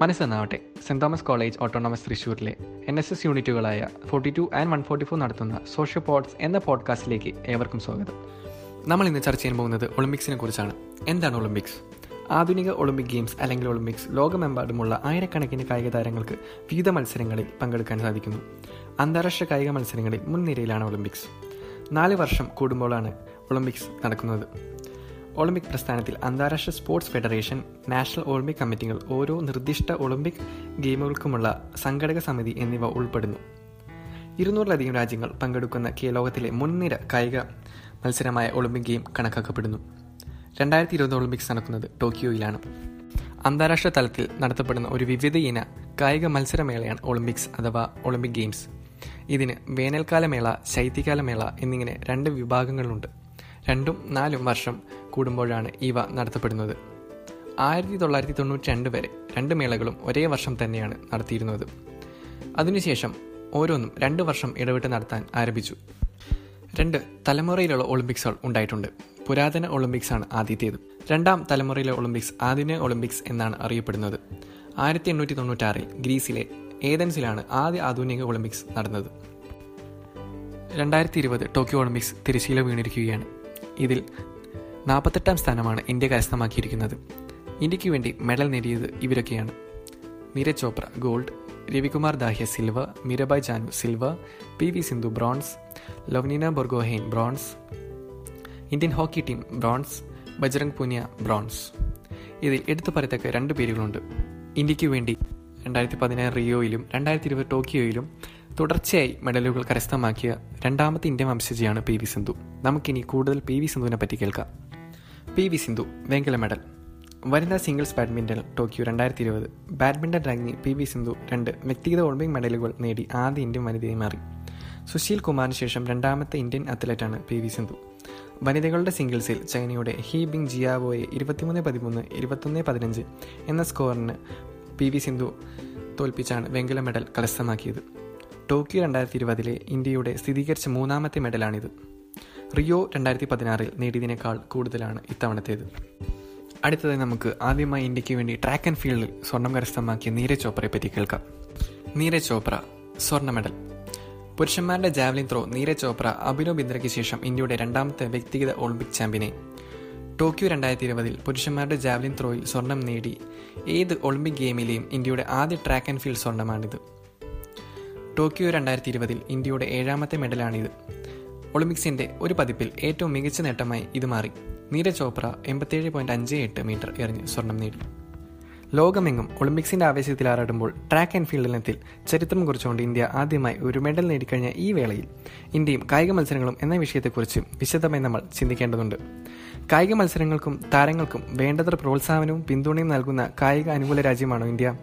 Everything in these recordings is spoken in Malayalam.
മനസ്സെന്നാവട്ടെ സെന്റ് തോമസ് കോളേജ് ഓട്ടോണമസ് തൃശ്ശൂരിലെ N S S യൂണിറ്റുകളായ forty two and one forty four നടത്തുന്ന സോഷ്യൽ പോഡ്സ് എന്ന പോഡ്കാസ്റ്റിലേക്ക് ഏവർക്കും സ്വാഗതം. നമ്മൾ ഇന്ന് ചർച്ച ചെയ്യാൻ പോകുന്നത് ഒളിമ്പിക്സിനെ കുറിച്ചാണ്. എന്താണ് ഒളിമ്പിക്സ്? ആധുനിക ഒളിമ്പിക് ഗെയിംസ് അല്ലെങ്കിൽ ഒളിമ്പിക്സ് ലോകമെമ്പാടുമുള്ള ആയിരക്കണക്കിന് കായിക താരങ്ങൾക്ക് വിവിധ മത്സരങ്ങളിൽ പങ്കെടുക്കാൻ സാധിക്കുന്നു. അന്താരാഷ്ട്ര കായിക മത്സരങ്ങളിൽ മുൻനിരയിലാണ് ഒളിമ്പിക്സ്. നാല് വർഷം കൂടുമ്പോഴാണ് ഒളിമ്പിക്സ് നടക്കുന്നത്. ഒളിമ്പിക് പ്രസ്ഥാനത്തിൽ അന്താരാഷ്ട്ര സ്പോർട്സ് ഫെഡറേഷൻ നാഷണൽ ഒളിമ്പിക് കമ്മിറ്റികൾ ഓരോ നിർദ്ദിഷ്ട ഒളിമ്പിക് ഗെയിമുകൾക്കുമുള്ള സംഘടക സമിതി എന്നിവ ഉൾപ്പെടുന്നു. ഇരുന്നൂറിലധികം രാജ്യങ്ങൾ പങ്കെടുക്കുന്ന ലോകത്തിലെ മുൻനിര കായിക മത്സരമായ ഒളിമ്പിക് ഗെയിം കണക്കാക്കപ്പെടുന്നു. രണ്ടായിരത്തി ഇരുപത് ഒളിമ്പിക്സ് നടക്കുന്നത് ടോക്കിയോയിലാണ്. അന്താരാഷ്ട്ര തലത്തിൽ നടത്തപ്പെടുന്ന ഒരു വിവിധ ഇന കായിക മത്സരമേളയാണ് ഒളിമ്പിക്സ് അഥവാ ഒളിമ്പിക് ഗെയിംസ്. ഇതിന് ശൈത്യകാല മേള എന്നിങ്ങനെ രണ്ട് വിഭാഗങ്ങളുണ്ട്. രണ്ടും നാലും വർഷം കൂടുമ്പോഴാണ് ഇവ നടത്തപ്പെടുന്നത്. ആയിരത്തി തൊള്ളായിരത്തി തൊണ്ണൂറ്റി രണ്ട് വരെ രണ്ട് മേളകളും ഒരേ വർഷം തന്നെയാണ് നടത്തിയിരുന്നത്. അതിനുശേഷം ഓരോന്നും രണ്ട് വർഷം ഇടവിട്ട് നടത്താൻ ആരംഭിച്ചു. രണ്ട് തലമുറയിലുള്ള ഒളിമ്പിക്സുകൾ ഉണ്ടായിട്ടുണ്ട്. പുരാതന ഒളിമ്പിക്സ് ആണ് ആദ്യത്തേത്. രണ്ടാം തലമുറയിലെ ഒളിമ്പിക്സ് ആധുനിക ഒളിമ്പിക്സ് എന്നാണ് അറിയപ്പെടുന്നത്. ആയിരത്തി എണ്ണൂറ്റി തൊണ്ണൂറ്റാറിൽ ഗ്രീസിലെ ഏതൻസിലാണ് ആദ്യ ആധുനിക ഒളിമ്പിക്സ് നടന്നത്. രണ്ടായിരത്തി ഇരുപത് ടോക്കിയോ ഒളിമ്പിക്സ് തിരശ്ശീല വീണിരിക്കുകയാണ്. ഇതിൽ നാൽപ്പത്തെട്ടാം സ്ഥാനമാണ് ഇന്ത്യ കരസ്ഥമാക്കിയിരിക്കുന്നത്. ഇന്ത്യയ്ക്ക് വേണ്ടി മെഡൽ നേടിയത് ഇവരൊക്കെയാണ്. Neeraj Chopra gold. Ravikumar Dahiya silver Mirabai Chanu silver P V Sindhu bronze. Lovlina Borgohain bronze. Indian hockey team bronze. Bajrang Punia bronze. ഇതിൽ എടുത്തു പറയത്തക്ക രണ്ട് പേരുകളുണ്ട്. ഇന്ത്യയ്ക്ക് വേണ്ടി രണ്ടായിരത്തി പതിനാറ് റിയോയിലും രണ്ടായിരത്തി ഇരുപത് ടോക്കിയോയിലും തുടർച്ചയായി മെഡലുകൾ കരസ്ഥമാക്കിയ രണ്ടാമത്തെ ഇന്ത്യൻ വംശജിയാണ് പി വി സിന്ധു. നമുക്കിനി കൂടുതൽ പി വി സിന്ധുവിനെ പറ്റി കേൾക്കാം. പി വി സിന്ധു വെങ്കല മെഡൽ. വനിതാ സിംഗിൾസ് ബാഡ്മിന്റൺ ടോക്കിയോ രണ്ടായിരത്തി ഇരുപത് ബാഡ്മിന്റൺ റാങ്കി പി വി സിന്ധു രണ്ട് വ്യക്തിഗത ഒളിമ്പിക് മെഡലുകൾ നേടി ആദ്യ ഇന്ത്യൻ വനിതയായി മാറി. സുശീൽ കുമാറിന് ശേഷം രണ്ടാമത്തെ ഇന്ത്യൻ അത്ലറ്റാണ് പി വി സിന്ധു. വനിതകളുടെ സിംഗിൾസിൽ ചൈനയുടെ ഹി ബിങ് ജിയാവോയെ ഇരുപത്തിമൂന്ന് പതിമൂന്ന് ഇരുപത്തൊന്ന് പതിനഞ്ച് എന്ന സ്കോറിന് പി വി സിന്ധു തോൽപ്പിച്ചാണ് വെങ്കല മെഡൽ കരസ്ഥമാക്കിയത്. ടോക്കിയോ രണ്ടായിരത്തി ഇരുപതിലെ ഇന്ത്യയുടെ സ്ഥിരീകരിച്ച മൂന്നാമത്തെ മെഡലാണിത്. റിയോ രണ്ടായിരത്തി പതിനാറിൽ നേടിയതിനേക്കാൾ കൂടുതലാണ് ഇത്തവണത്തേത്. അടുത്തതായി നമുക്ക് ആദ്യമായി ഇന്ത്യയ്ക്ക് വേണ്ടി ട്രാക്ക് ആൻഡ് ഫീൽഡിൽ സ്വർണം കരസ്ഥമാക്കിയ നീരജ് ചോപ്രയെ പറ്റി കേൾക്കാം. നീരജ് ചോപ്ര സ്വർണ മെഡൽ. പുരുഷന്മാരുടെ ജാവലിൻ ത്രോ നീരജ് ചോപ്ര അഭിനവ് ബിന്ദ്രയ്ക്ക് ശേഷം ഇന്ത്യയുടെ രണ്ടാമത്തെ വ്യക്തിഗത ഒളിമ്പിക് ചാമ്പ്യനെ ടോക്കിയോ രണ്ടായിരത്തി ഇരുപതിൽ പുരുഷന്മാരുടെ ജാവലിൻ ത്രോയിൽ സ്വർണം നേടി ഏത് ഒളിമ്പിക് ഗെയിമിലെയും ഇന്ത്യയുടെ ആദ്യ ട്രാക്ക് ആൻഡ് ഫീൽഡ് സ്വർണമാണിത് ടോക്കിയോ രണ്ടായിരത്തി ഇരുപതിൽ ഇന്ത്യയുടെ ഏഴാമത്തെ മെഡലാണിത്. ഒളിമ്പിക്സിന്റെ ഒരു പതിപ്പിൽ ഏറ്റവും മികച്ച നേട്ടമായി ഇത് മാറി. നീരജ് ചോപ്ര എൺപത്തിയേഴ് പോയിന്റ് അഞ്ച് എട്ട് മീറ്റർ എറിഞ്ഞ് സ്വർണം നേടി. ലോകമെങ്ങും ഒളിമ്പിക്സിന്റെ ആവേശത്തിൽ ആറാടുമ്പോൾ ട്രാക്ക് ആൻഡ് ഫീൽഡ് ഇനത്തിൽ ചരിത്രം കുറിച്ചുകൊണ്ട് ഇന്ത്യ ആദ്യമായി ഒരു മെഡൽ നേടിക്കഴിഞ്ഞ ഈ വേളയിൽ ഇന്ത്യയും കായിക മത്സരങ്ങളും എന്ന വിഷയത്തെക്കുറിച്ച് വിശദമായി നമ്മൾ ചിന്തിക്കേണ്ടതുണ്ട്. കായിക മത്സരങ്ങൾക്കും താരങ്ങൾക്കും വേണ്ടത്ര പ്രോത്സാഹനവും പിന്തുണയും നൽകുന്ന കായിക അനുകൂല രാജ്യമാണോ ഇന്ത്യ?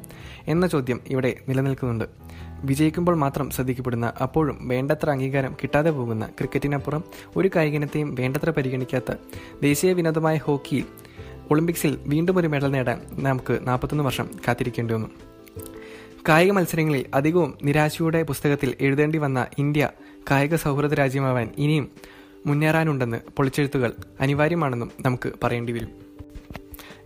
എന്ന ചോദ്യം ഇവിടെ നിലനിൽക്കുന്നുണ്ട്. വിജയിക്കുമ്പോൾ മാത്രം ശ്രദ്ധിക്കപ്പെടുന്ന അപ്പോഴും വേണ്ടത്ര അംഗീകാരം കിട്ടാതെ പോകുന്ന ക്രിക്കറ്റിനപ്പുറം ഒരു കായികനത്തെയും വേണ്ടത്ര പരിഗണിക്കാത്ത ദേശീയ വിനോദമായ ഹോക്കിയിൽ ഒളിമ്പിക്സിൽ വീണ്ടും ഒരു മെഡൽ നേടാൻ നമുക്ക് നാൽപ്പത്തൊന്ന് വർഷം കാത്തിരിക്കേണ്ടി വന്നു. കായിക മത്സരങ്ങളിൽ അധികവും നിരാശയുടെ പുസ്തകത്തിൽ എഴുതേണ്ടി വന്ന ഇന്ത്യ കായിക സൗഹൃദ രാജ്യമാവാൻ ഇനിയും മുന്നേറാനുണ്ടെന്ന് പൊളിച്ചെഴുത്തുകൾ അനിവാര്യമാണെന്നും നമുക്ക് പറയേണ്ടി വരും.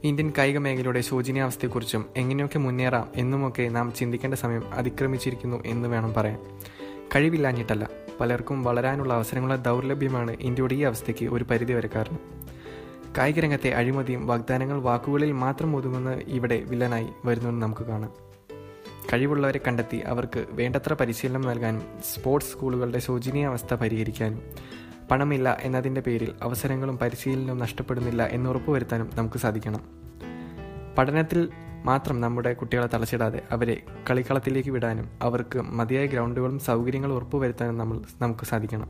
ഇന്ത്യൻ കായിക മേഖലയുടെ ശോചനീയാവസ്ഥയെക്കുറിച്ചും എങ്ങനെയൊക്കെ മുന്നേറാം എന്നുമൊക്കെ നാം ചിന്തിക്കേണ്ട സമയം അതിക്രമിച്ചിരിക്കുന്നു എന്ന് വേണം പറയാൻ. കഴിവില്ലാഞ്ഞിട്ടല്ല പലർക്കും വളരാനുള്ള അവസരങ്ങളുടെ ദൗർലഭ്യമാണ് ഇന്ത്യയുടെ ഈ അവസ്ഥയ്ക്ക് ഒരു പരിധി വരെ കാരണം. കായിക രംഗത്തെ അഴിമതിയും വാഗ്ദാനങ്ങൾ വാക്കുകളിൽ മാത്രം ഒതുങ്ങുന്ന ഇവിടെ വില്ലനായി വരുന്നുവെന്ന് നമുക്ക് കാണാം. കഴിവുള്ളവരെ കണ്ടെത്തി അവർക്ക് വേണ്ടത്ര പരിശീലനം നൽകാനും സ്പോർട്സ് സ്കൂളുകളുടെ ശോചനീയാവസ്ഥ പരിഹരിക്കാനും പണമില്ല എന്നതിന്റെ പേരിൽ അവസരങ്ങളും പരിശീലനവും നഷ്ടപ്പെടുന്നില്ല എന്ന് ഉറപ്പുവരുത്താനും നമുക്ക് സാധിക്കണം. പഠനത്തിൽ മാത്രം നമ്മുടെ കുട്ടികളെ തളച്ചിടാതെ അവരെ കളിക്കളത്തിലേക്ക് വിടാനും അവർക്ക് മതിയായ ഗ്രൗണ്ടുകളും സൗകര്യങ്ങളും ഉറപ്പുവരുത്താനും നമ്മൾ നമുക്ക് സാധിക്കണം.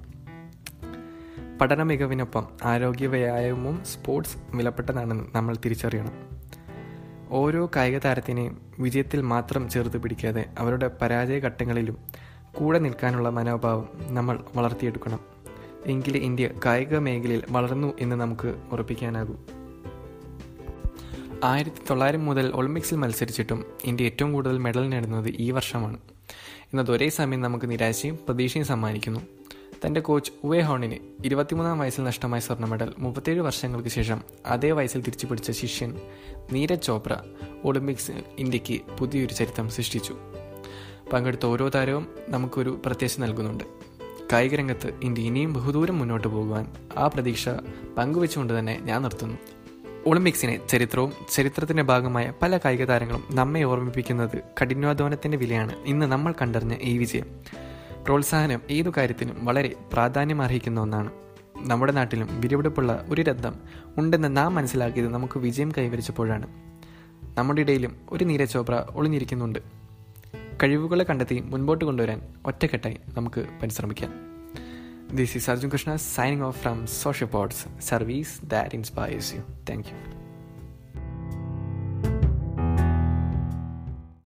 പഠന മികവിനൊപ്പം ആരോഗ്യ വ്യായാമവും സ്പോർട്സ് വിലപ്പെട്ടതാണെന്ന് നമ്മൾ തിരിച്ചറിയണം. ഓരോ കായിക താരത്തിനെയും വിജയത്തിൽ മാത്രം ചേർത്ത് പിടിക്കാതെ അവരുടെ പരാജയ ഘട്ടങ്ങളിലും കൂടെ നിൽക്കാനുള്ള മനോഭാവം നമ്മൾ വളർത്തിയെടുക്കണം. എങ്കിലേ ഇന്ത്യ കായിക മേഖലയിൽ വളർന്നു എന്ന് നമുക്ക് ഉറപ്പിക്കാനാകൂ. ആയിരത്തി തൊള്ളായിരം മുതൽ ഒളിമ്പിക്സിൽ മത്സരിച്ചിട്ടും ഇന്ത്യ ഏറ്റവും കൂടുതൽ മെഡൽ നേടുന്നത് ഈ വർഷമാണ്. എന്നത് ഒരേ സമയം നമുക്ക് നിരാശയും പ്രതീക്ഷയും സമ്മാനിക്കുന്നു. തന്റെ കോച്ച് ഉവേ ഹോണിന് ഇരുപത്തിമൂന്നാം വയസ്സിൽ നഷ്ടമായ സ്വർണ മെഡൽ മുപ്പത്തേഴ് വർഷങ്ങൾക്ക് ശേഷം അതേ വയസ്സിൽ തിരിച്ചു പിടിച്ച ശിഷ്യൻ നീരജ് ചോപ്ര ഒളിമ്പിക്സ് ഇന്ത്യയ്ക്ക് പുതിയൊരു ചരിത്രം സൃഷ്ടിച്ചു. പങ്കെടുത്ത ഓരോ താരവും നമുക്കൊരു പ്രത്യാശ നൽകുന്നുണ്ട്. കായിക രംഗത്ത് ഇന്ത്യ ഇനിയും ബഹുദൂരം മുന്നോട്ട് പോകുവാൻ ആ പ്രതീക്ഷ പങ്കുവെച്ചുകൊണ്ട് തന്നെ ഞാൻ നിർത്തുന്നു. ഒളിമ്പിക്സിനെ ചരിത്രവും ചരിത്രത്തിന്റെ ഭാഗമായ പല കായിക താരങ്ങളും നമ്മെ ഓർമ്മിപ്പിക്കുന്നത് കഠിനാധ്വാനത്തിന്റെ വിലയാണ് ഇന്ന് നമ്മൾ കണ്ടറിഞ്ഞ ഈ വിജയം. പ്രോത്സാഹനം ഏതു കാര്യത്തിനും വളരെ പ്രാധാന്യം അർഹിക്കുന്ന ഒന്നാണ്. നമ്മുടെ നാട്ടിലും വിരിവെടുപ്പുള്ള ഒരു രഥം ഉണ്ടെന്ന് നാം മനസ്സിലാക്കിയത് നമുക്ക് വിജയം കൈവരിച്ചപ്പോഴാണ്. നമ്മുടെ ഇടയിലും ഒരു നീരജ് ചോപ്ര ഒളിഞ്ഞിരിക്കുന്നുണ്ട്. കഴിവുകളെ കണ്ടെത്തി മുൻപോട്ട് കൊണ്ടുവരാൻ ഒറ്റക്കെട്ടായി നമുക്ക് പരിശ്രമിക്കാം. This is Arjun Krishna signing off from social pods service that inspires you thank you